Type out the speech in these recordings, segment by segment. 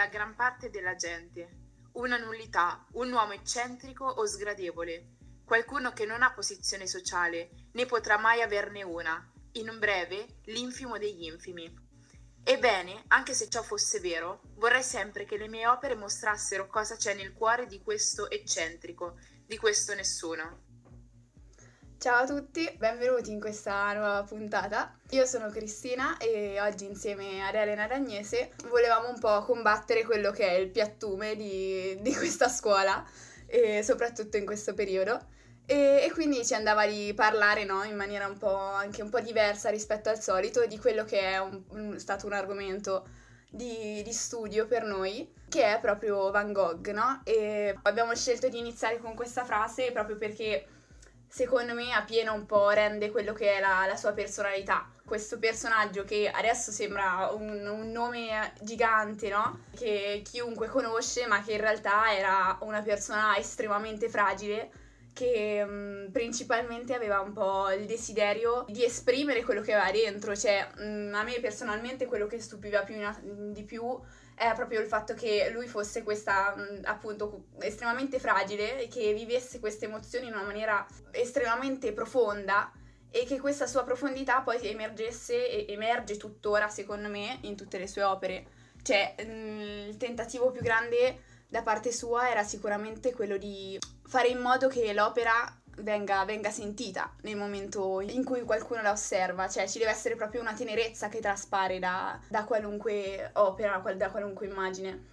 della gran parte della gente, una nullità, un uomo eccentrico o sgradevole, qualcuno che non ha posizione sociale, né potrà mai averne una, in breve, l'infimo degli infimi. Ebbene, anche se ciò fosse vero, vorrei sempre che le mie opere mostrassero cosa c'è nel cuore di questo eccentrico, di questo nessuno. Ciao a tutti, benvenuti in questa nuova puntata. Io sono Cristina e oggi insieme ad Elena Dagnese volevamo un po' combattere quello che è il piattume di, di questa scuola, soprattutto in questo periodo. E, e, quindi ci andava di parlare no, in maniera un po' anche un po' diversa rispetto al solito di quello che è un, un, stato un argomento di, di, studio per noi, che è proprio Van Gogh, no? E abbiamo scelto di iniziare con questa frase proprio perché secondo me a pieno un po' rende quello che è la, la sua personalità. Questo personaggio che adesso sembra un, un, nome gigante, no? Che chiunque conosce, ma che in realtà era una persona estremamente fragile che mh, mm, principalmente aveva un po' il desiderio di esprimere quello che aveva dentro, cioè mh, mm, a me personalmente quello che stupiva più in, di più era proprio il fatto che lui fosse questa appunto estremamente fragile e che vivesse queste emozioni in una maniera estremamente profonda e che questa sua profondità poi emergesse e emerge tuttora secondo me in tutte le sue opere. Cioè il tentativo più grande da parte sua era sicuramente quello di fare in modo che l'opera venga, venga, sentita nel momento in cui qualcuno la osserva, cioè ci deve essere proprio una tenerezza che traspare da, da qualunque opera, da qualunque immagine.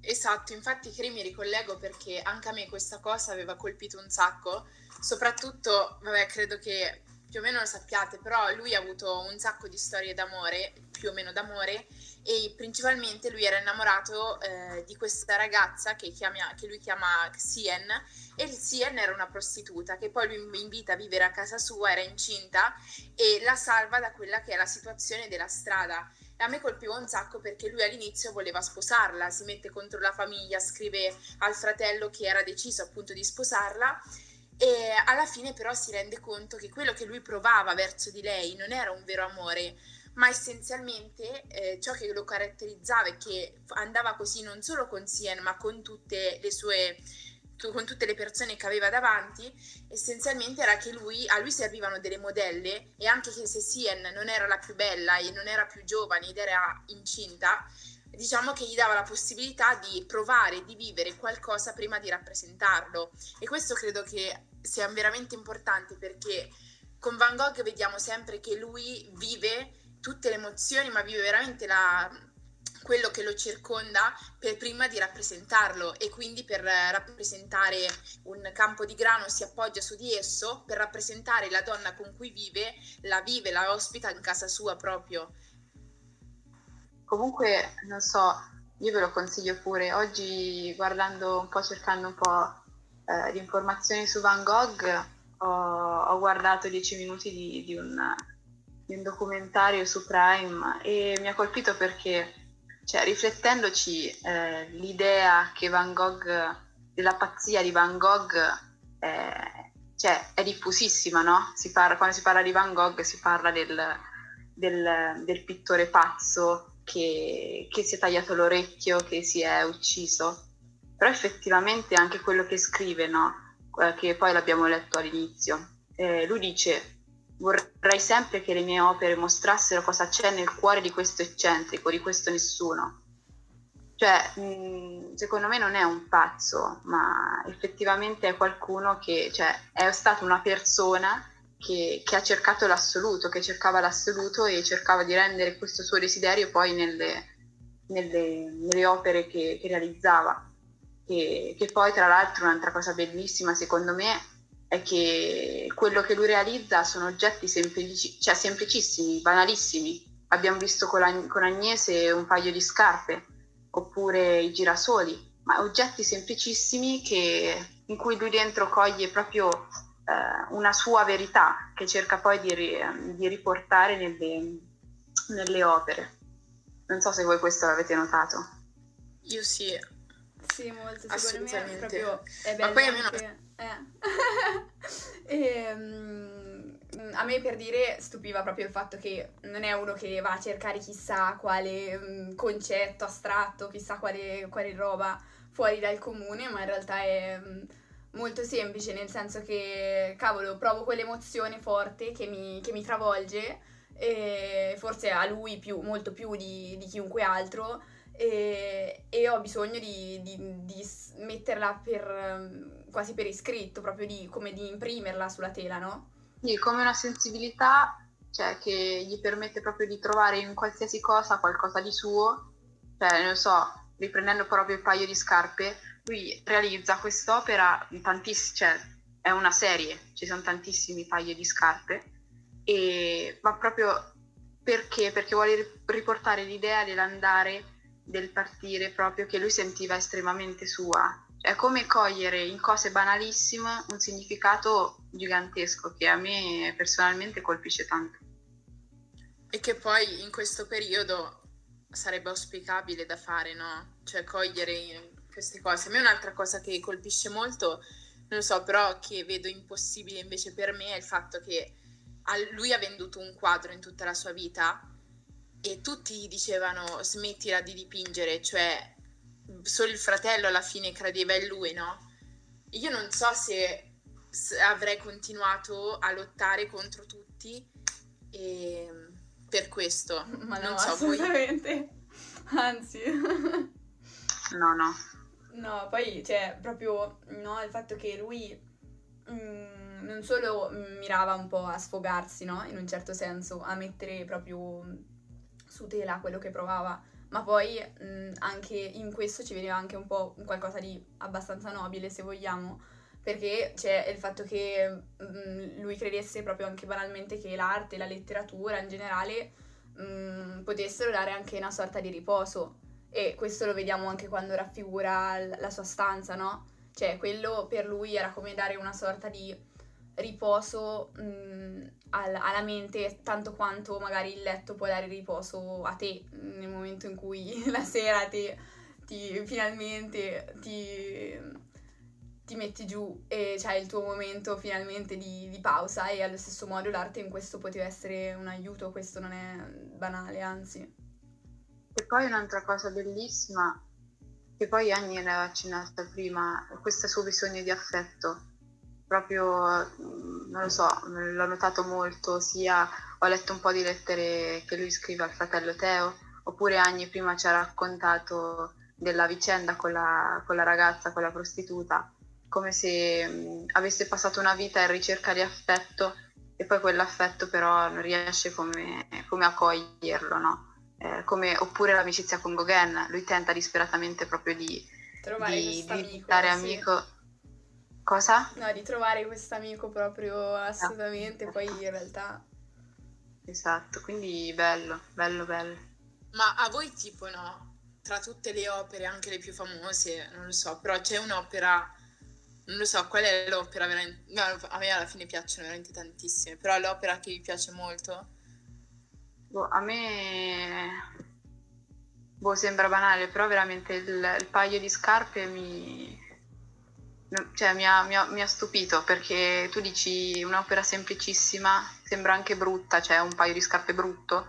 Esatto, infatti Cri mi ricollego perché anche a me questa cosa aveva colpito un sacco, soprattutto, vabbè, credo che più o meno lo sappiate, però lui ha avuto un sacco di storie d'amore, più o meno d'amore, e principalmente lui era innamorato eh, di questa ragazza che, chiama, che, lui chiama Sien e il Sien era una prostituta che poi lui invita a vivere a casa sua, era incinta e la salva da quella che è la situazione della strada. E a me colpiva un sacco perché lui all'inizio voleva sposarla, si mette contro la famiglia, scrive al fratello che era deciso appunto di sposarla e alla fine però si rende conto che quello che lui provava verso di lei non era un vero amore, ma essenzialmente eh, ciò che lo caratterizzava e che andava così non solo con Sien, ma con tutte le sue con tutte le persone che aveva davanti, essenzialmente era che lui, a lui servivano delle modelle e anche che se Sien non era la più bella e non era più giovane ed era incinta, diciamo che gli dava la possibilità di provare, di vivere qualcosa prima di rappresentarlo. E questo credo che sia veramente importante perché con Van Gogh vediamo sempre che lui vive tutte le emozioni, ma vive veramente la, quello che lo circonda per prima di rappresentarlo e quindi per rappresentare un campo di grano si appoggia su di esso per rappresentare la donna con cui vive, la vive, la ospita in casa sua proprio. Comunque, non so, io ve lo consiglio pure. Oggi guardando un po', cercando un po' eh, di informazioni su Van Gogh, ho, ho guardato dieci minuti di, di, un, di, un, documentario su Prime e mi ha colpito perché, cioè, riflettendoci, eh, l'idea che Van Gogh, della pazzia di Van Gogh, eh, cioè, è diffusissima, no? Si parla, quando si parla di Van Gogh si parla del, del, del pittore pazzo che, che si è tagliato l'orecchio, che si è ucciso però effettivamente anche quello che scrive, no? Eh, che poi l'abbiamo letto all'inizio, eh, lui dice vorrei sempre che le mie opere mostrassero cosa c'è nel cuore di questo eccentrico, di questo nessuno. Cioè, secondo me non è un pazzo, ma effettivamente è qualcuno che, cioè, è stata una persona che, che, ha cercato l'assoluto, che cercava l'assoluto e cercava di rendere questo suo desiderio poi nelle, nelle, nelle opere che, che realizzava. Che, che poi tra l'altro un'altra cosa bellissima secondo me è che quello che lui realizza sono oggetti semplici, cioè semplicissimi, banalissimi. Abbiamo visto con, la, con Agnese un paio di scarpe, oppure i girasoli, ma oggetti semplicissimi che, in cui lui dentro coglie proprio eh, una sua verità che cerca poi di, di riportare nelle, nelle opere. Non so se voi questo l'avete notato. Io sì, sì, molto, secondo me è proprio è bello Ma poi almeno... Anche, eh. e, um, mm, a me per dire stupiva proprio il fatto che non è uno che va a cercare chissà quale um, concetto astratto, chissà quale, quale, roba fuori dal comune, ma in realtà è um, molto semplice, nel senso che, cavolo, provo quell'emozione forte che mi, che mi travolge, forse a lui più, molto più di, di chiunque altro, e, e, ho bisogno di, di, di metterla per, quasi per iscritto, proprio di, come di imprimerla sulla tela, no? Sì, come una sensibilità cioè, che gli permette proprio di trovare in qualsiasi cosa qualcosa di suo, cioè, non so, riprendendo proprio il paio di scarpe, lui realizza quest'opera, tantiss- cioè, è una serie, ci sono tantissimi paio di scarpe, e va proprio perché? Perché vuole riportare l'idea dell'andare, del partire proprio che lui sentiva estremamente sua. È come cogliere in cose banalissime un significato gigantesco che a me personalmente colpisce tanto. E che poi in questo periodo sarebbe auspicabile da fare, no? Cioè cogliere queste cose. A me un'altra cosa che colpisce molto, non lo so, però che vedo impossibile invece per me è il fatto che lui ha venduto un quadro in tutta la sua vita e tutti gli dicevano smettila di dipingere, cioè solo il fratello alla fine credeva in lui, no? Io non so se avrei continuato a lottare contro tutti e per questo. Ma non no, so assolutamente. Voi... Anzi. no, no. No, poi c'è cioè, proprio no, il fatto che lui mh, mm, non solo mirava un po' a sfogarsi, no? In un certo senso, a mettere proprio su tela quello che provava, ma poi mh, anche in questo ci vedeva anche un po' qualcosa di abbastanza nobile, se vogliamo, perché c'è il fatto che mh, lui credesse proprio anche banalmente che l'arte, la letteratura in generale mh, potessero dare anche una sorta di riposo e questo lo vediamo anche quando raffigura la sua stanza, no? Cioè, quello per lui era come dare una sorta di riposo mh, al, alla mente tanto quanto magari il letto può dare riposo a te nel momento in cui la sera te ti, finalmente ti, ti metti giù e c'hai il tuo momento finalmente di, di, pausa e allo stesso modo l'arte in questo poteva essere un aiuto, questo non è banale, anzi. Poi un'altra cosa bellissima, che poi Anni l'aveva accennata prima, è questo suo bisogno di affetto proprio, mm, non lo so, l'ho notato molto, sia ho letto un po' di lettere che lui scrive al fratello Teo, oppure Agni prima ci ha raccontato della vicenda con la, con la ragazza, con la prostituta, come se mm, avesse passato una vita in ricerca di affetto e poi quell'affetto però non riesce come, come a coglierlo, no? Eh, come, oppure l'amicizia con Gauguin, lui tenta disperatamente proprio di, Trovare di diventare amico. amico Cosa? No, di trovare questo amico proprio assolutamente, no. poi in realtà... Esatto, quindi bello, bello, bello. Ma a voi tipo no, tra tutte le opere, anche le più famose, non lo so, però c'è un'opera, non lo so, qual è l'opera veramente... No, a me alla fine piacciono veramente tantissime, però l'opera che vi piace molto? Boh, a me... Boh, sembra banale, però veramente il, il paio di scarpe mi cioè, mi, ha, mi, ha, mi, ha, stupito perché tu dici un'opera semplicissima, sembra anche brutta, cioè un paio di scarpe brutto,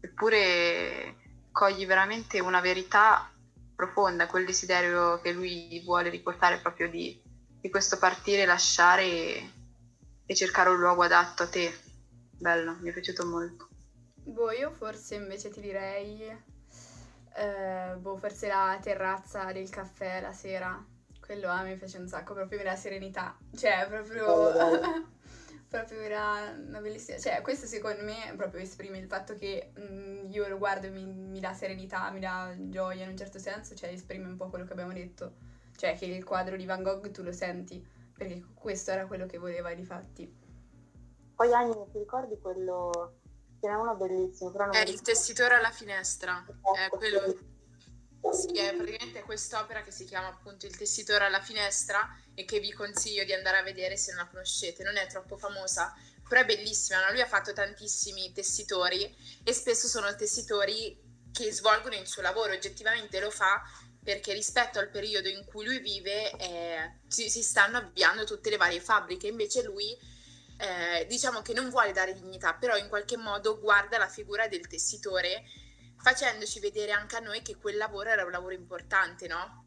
eppure cogli veramente una verità profonda, quel desiderio che lui vuole riportare proprio di, di questo partire, lasciare e, e, cercare un luogo adatto a te. Bello, mi è piaciuto molto. Boh, io forse invece ti direi, eh, boh, forse la terrazza del caffè la sera quello a me piace un sacco, proprio per la serenità. Cioè, proprio... Oh, proprio era una bellissima... Cioè, questo secondo me proprio esprime il fatto che mh, mm, io lo guardo e mi, mi dà serenità, mi dà gioia in un certo senso, cioè esprime un po' quello che abbiamo detto. Cioè, che il quadro di Van Gogh tu lo senti, perché questo era quello che voleva di fatti. Poi Agni, ti ricordi quello... Uno bellissimo, però non È il tessitore alla finestra, è esatto, quello sì, è praticamente quest'opera che si chiama appunto Il tessitore alla finestra e che vi consiglio di andare a vedere se non la conoscete. Non è troppo famosa, però è bellissima. No? Lui ha fatto tantissimi tessitori e spesso sono tessitori che svolgono il suo lavoro, oggettivamente lo fa perché rispetto al periodo in cui lui vive eh, si, si, stanno avviando tutte le varie fabbriche, invece lui eh, diciamo che non vuole dare dignità, però in qualche modo guarda la figura del tessitore facendoci vedere anche a noi che quel lavoro era un lavoro importante, no?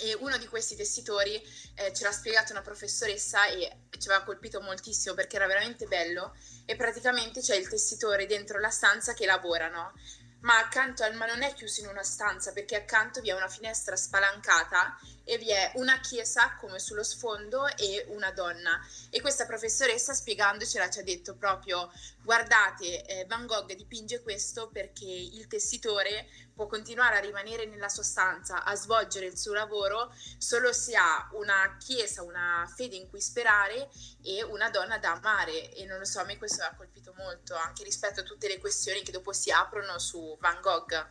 E uno di questi tessitori eh, ce l'ha spiegato una professoressa e ci aveva colpito moltissimo perché era veramente bello e praticamente c'è il tessitore dentro la stanza che lavora, no? Ma accanto al ma non è chiuso in una stanza perché accanto vi è una finestra spalancata e vi è una chiesa come sullo sfondo e una donna. E questa professoressa spiegandocela ci ha detto proprio guardate eh, Van Gogh dipinge questo perché il tessitore può continuare a rimanere nella sua stanza, a svolgere il suo lavoro solo se ha una chiesa, una fede in cui sperare e una donna da amare. E non lo so, a me questo ha colpito molto, anche rispetto a tutte le questioni che dopo si aprono su Van Gogh.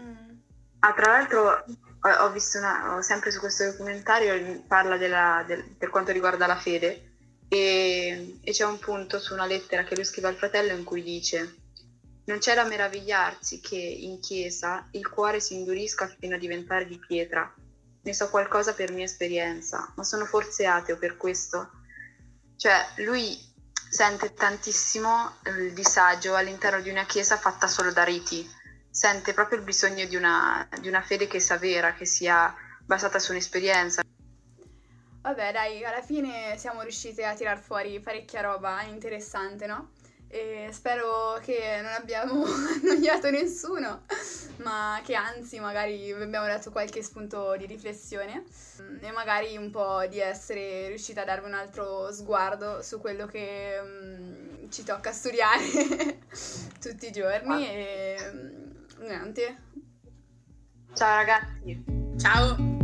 Mm. Ah, tra l'altro ho visto una, sempre su questo documentario, parla della, del, per quanto riguarda la fede e, e c'è un punto su una lettera che lui scrive al fratello in cui dice non c'è da meravigliarsi che in chiesa il cuore si indurisca fino a diventare di pietra. Ne so qualcosa per mia esperienza, ma sono forse ateo per questo. Cioè, lui sente tantissimo il disagio all'interno di una chiesa fatta solo da riti. Sente proprio il bisogno di una, di una fede che sia vera, che sia basata su un'esperienza. Vabbè, dai, alla fine siamo riusciti a tirar fuori parecchia roba interessante, no? e spero che non abbiamo annoiato nessuno, ma che anzi magari vi abbiamo dato qualche spunto di riflessione mm, e magari un po' di essere riuscita a darvi un altro sguardo su quello che um, ci tocca studiare tutti i giorni e um, niente. Ciao ragazzi. Ciao.